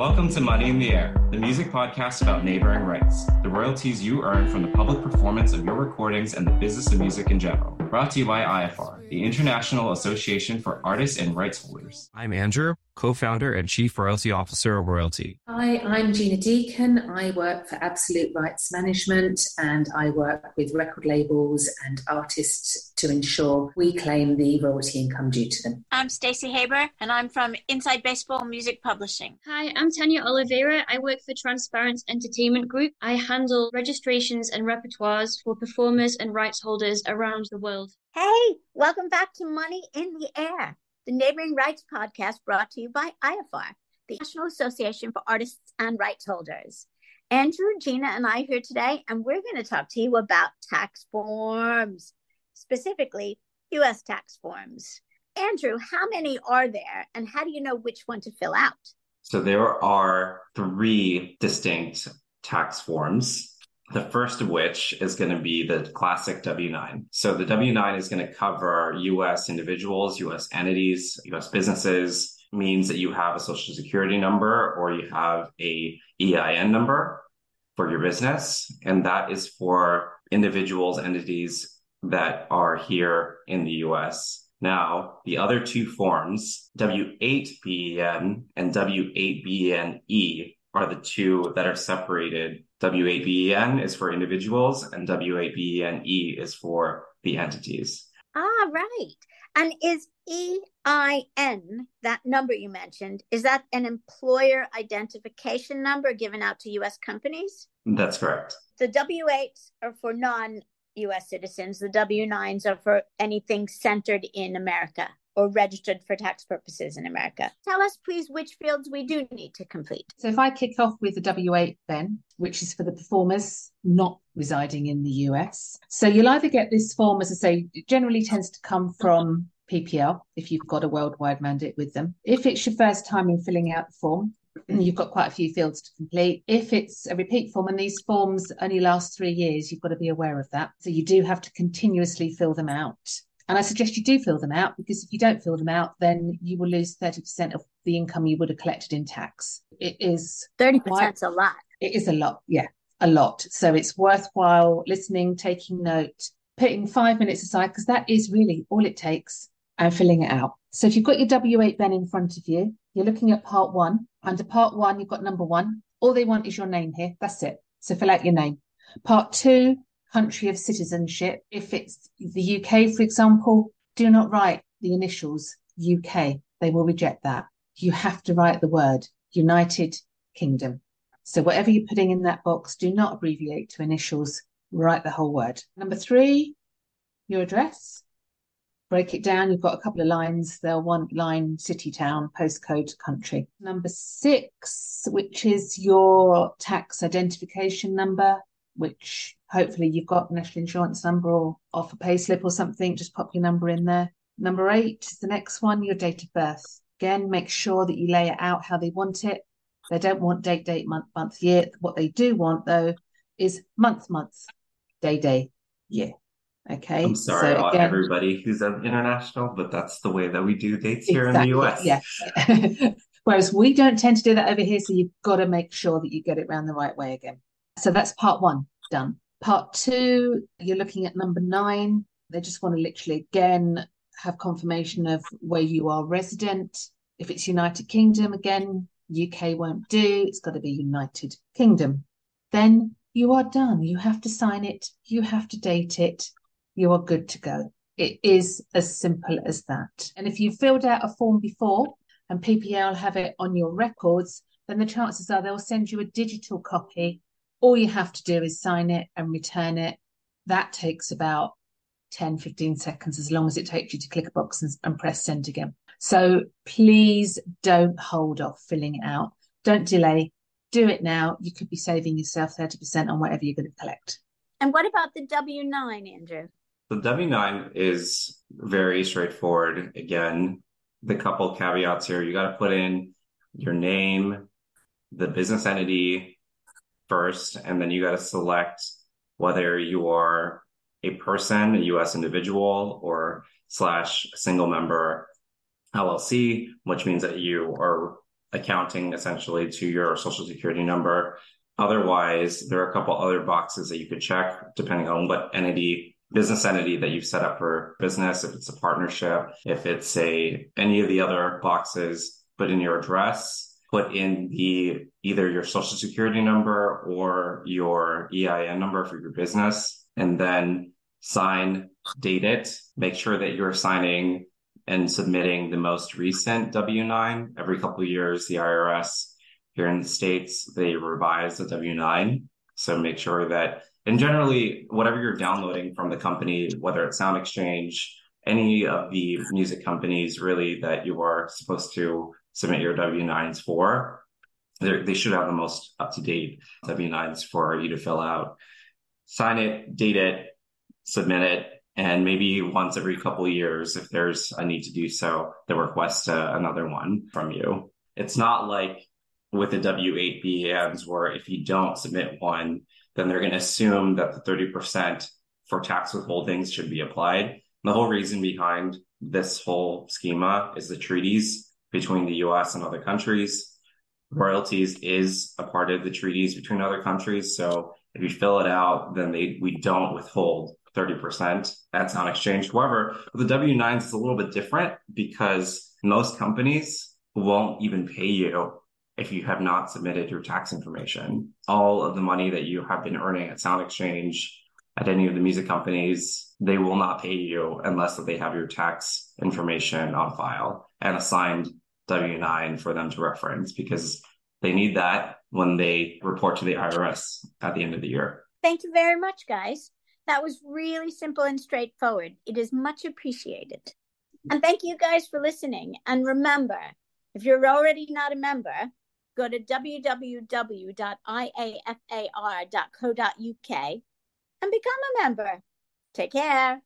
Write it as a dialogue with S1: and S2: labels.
S1: Welcome to Money in the Air, the music podcast about neighboring rights, the royalties you earn from the public performance of your recordings and the business of music in general. Brought to you by IAFAR, the International Association for Artists and Rights Holders.
S2: I'm Andrew, co founder and chief royalty officer of Royalty.
S3: Hi, I'm Gina Deacon. I work for Absolute Rights Management and I work with record labels and artists to ensure we claim the royalty income due to them.
S4: I'm Stacey Haber and I'm from Inside Baseball Music Publishing.
S5: Hi, I'm Tanya Oliveira. I work for Transparent Entertainment Group. I handle registrations and repertoires for performers and rights holders around the world.
S6: Hey, welcome back to Money in the Air, the Neighboring Rights podcast brought to you by IAFAR, the National Association for Artists and Rights Holders. Andrew, Gina, and I here today, and we're going to talk to you about tax forms, specifically U.S. tax forms. Andrew, how many are there, and how do you know which one to fill out?
S1: So there are three distinct tax forms. The first of which is going to be the classic W 9. So the W 9 is going to cover US individuals, US entities, US businesses, means that you have a social security number or you have a EIN number for your business. And that is for individuals, entities that are here in the US. Now, the other two forms, W8BEN and W8BENE, are the two that are separated. W8BEN is for individuals and W8BENE is for the entities.
S6: Ah, right. And is EIN, that number you mentioned, is that an employer identification number given out to US companies?
S1: That's correct.
S6: The W8s are for non US citizens. The W 9s are for anything centered in America or registered for tax purposes in America. Tell us, please, which fields we do need to complete.
S3: So, if I kick off with the W8, then, which is for the performers not residing in the US. So, you'll either get this form, as I say, it generally tends to come from PPL if you've got a worldwide mandate with them. If it's your first time in filling out the form, you've got quite a few fields to complete. If it's a repeat form and these forms only last three years, you've got to be aware of that. So you do have to continuously fill them out. And I suggest you do fill them out because if you don't fill them out, then you will lose 30% of the income you would have collected in tax. It is
S6: 30% quite, a lot.
S3: It is a lot. Yeah, a lot. So it's worthwhile listening, taking note, putting five minutes aside because that is really all it takes and filling it out. So if you've got your W8 Ben in front of you, you're looking at part one. Under part one, you've got number one. All they want is your name here. That's it. So fill out your name. Part two, country of citizenship. If it's the UK, for example, do not write the initials UK. They will reject that. You have to write the word United Kingdom. So whatever you're putting in that box, do not abbreviate to initials. Write the whole word. Number three, your address break it down, you've got a couple of lines. They'll want line, city, town, postcode, country. Number six, which is your tax identification number, which hopefully you've got national insurance number or off a payslip or something. Just pop your number in there. Number eight is the next one, your date of birth. Again, make sure that you lay it out how they want it. They don't want date, date, month, month, year. What they do want though is month, month, day, day, year. Okay.
S1: I'm sorry, so again, everybody who's international, but that's the way that we do dates here exactly, in the US.
S3: Yeah. Whereas we don't tend to do that over here. So you've got to make sure that you get it around the right way again. So that's part one done. Part two, you're looking at number nine. They just want to literally again have confirmation of where you are resident. If it's United Kingdom, again, UK won't do. It's got to be United Kingdom. Then you are done. You have to sign it. You have to date it you are good to go. It is as simple as that. And if you filled out a form before and PPL have it on your records, then the chances are they'll send you a digital copy. All you have to do is sign it and return it. That takes about 10, 15 seconds, as long as it takes you to click a box and, and press send again. So please don't hold off filling it out. Don't delay. Do it now. You could be saving yourself 30% on whatever you're going to collect.
S6: And what about the W 9, Andrew?
S1: The W9 is very straightforward. Again, the couple caveats here you got to put in your name, the business entity first, and then you got to select whether you are a person, a US individual, or slash single member LLC, which means that you are accounting essentially to your social security number. Otherwise, there are a couple other boxes that you could check depending on what entity business entity that you've set up for business, if it's a partnership, if it's a any of the other boxes, put in your address, put in the either your social security number or your EIN number for your business, and then sign, date it, make sure that you're signing and submitting the most recent W-9 every couple of years. The IRS here in the States, they revise the W-9. So make sure that and generally, whatever you're downloading from the company, whether it's Sound Exchange, any of the music companies really that you are supposed to submit your W 9s for, they should have the most up to date W 9s for you to fill out. Sign it, date it, submit it, and maybe once every couple years, if there's a need to do so, they request uh, another one from you. It's not like with the W8 BENs where if you don't submit one, then they're going to assume that the 30% for tax withholdings should be applied. The whole reason behind this whole schema is the treaties between the US and other countries. Royalties is a part of the treaties between other countries. So if you fill it out, then they, we don't withhold 30% at Sound Exchange. However, the W-9s is a little bit different because most companies won't even pay you if you have not submitted your tax information. All of the money that you have been earning at Sound Exchange, at any of the music companies, they will not pay you unless they have your tax information on file and a signed W 9 for them to reference because they need that when they report to the IRS at the end of the year.
S6: Thank you very much, guys. That was really simple and straightforward. It is much appreciated. And thank you guys for listening. And remember, if you're already not a member, go to www.iafar.co.uk and become a member. Take care.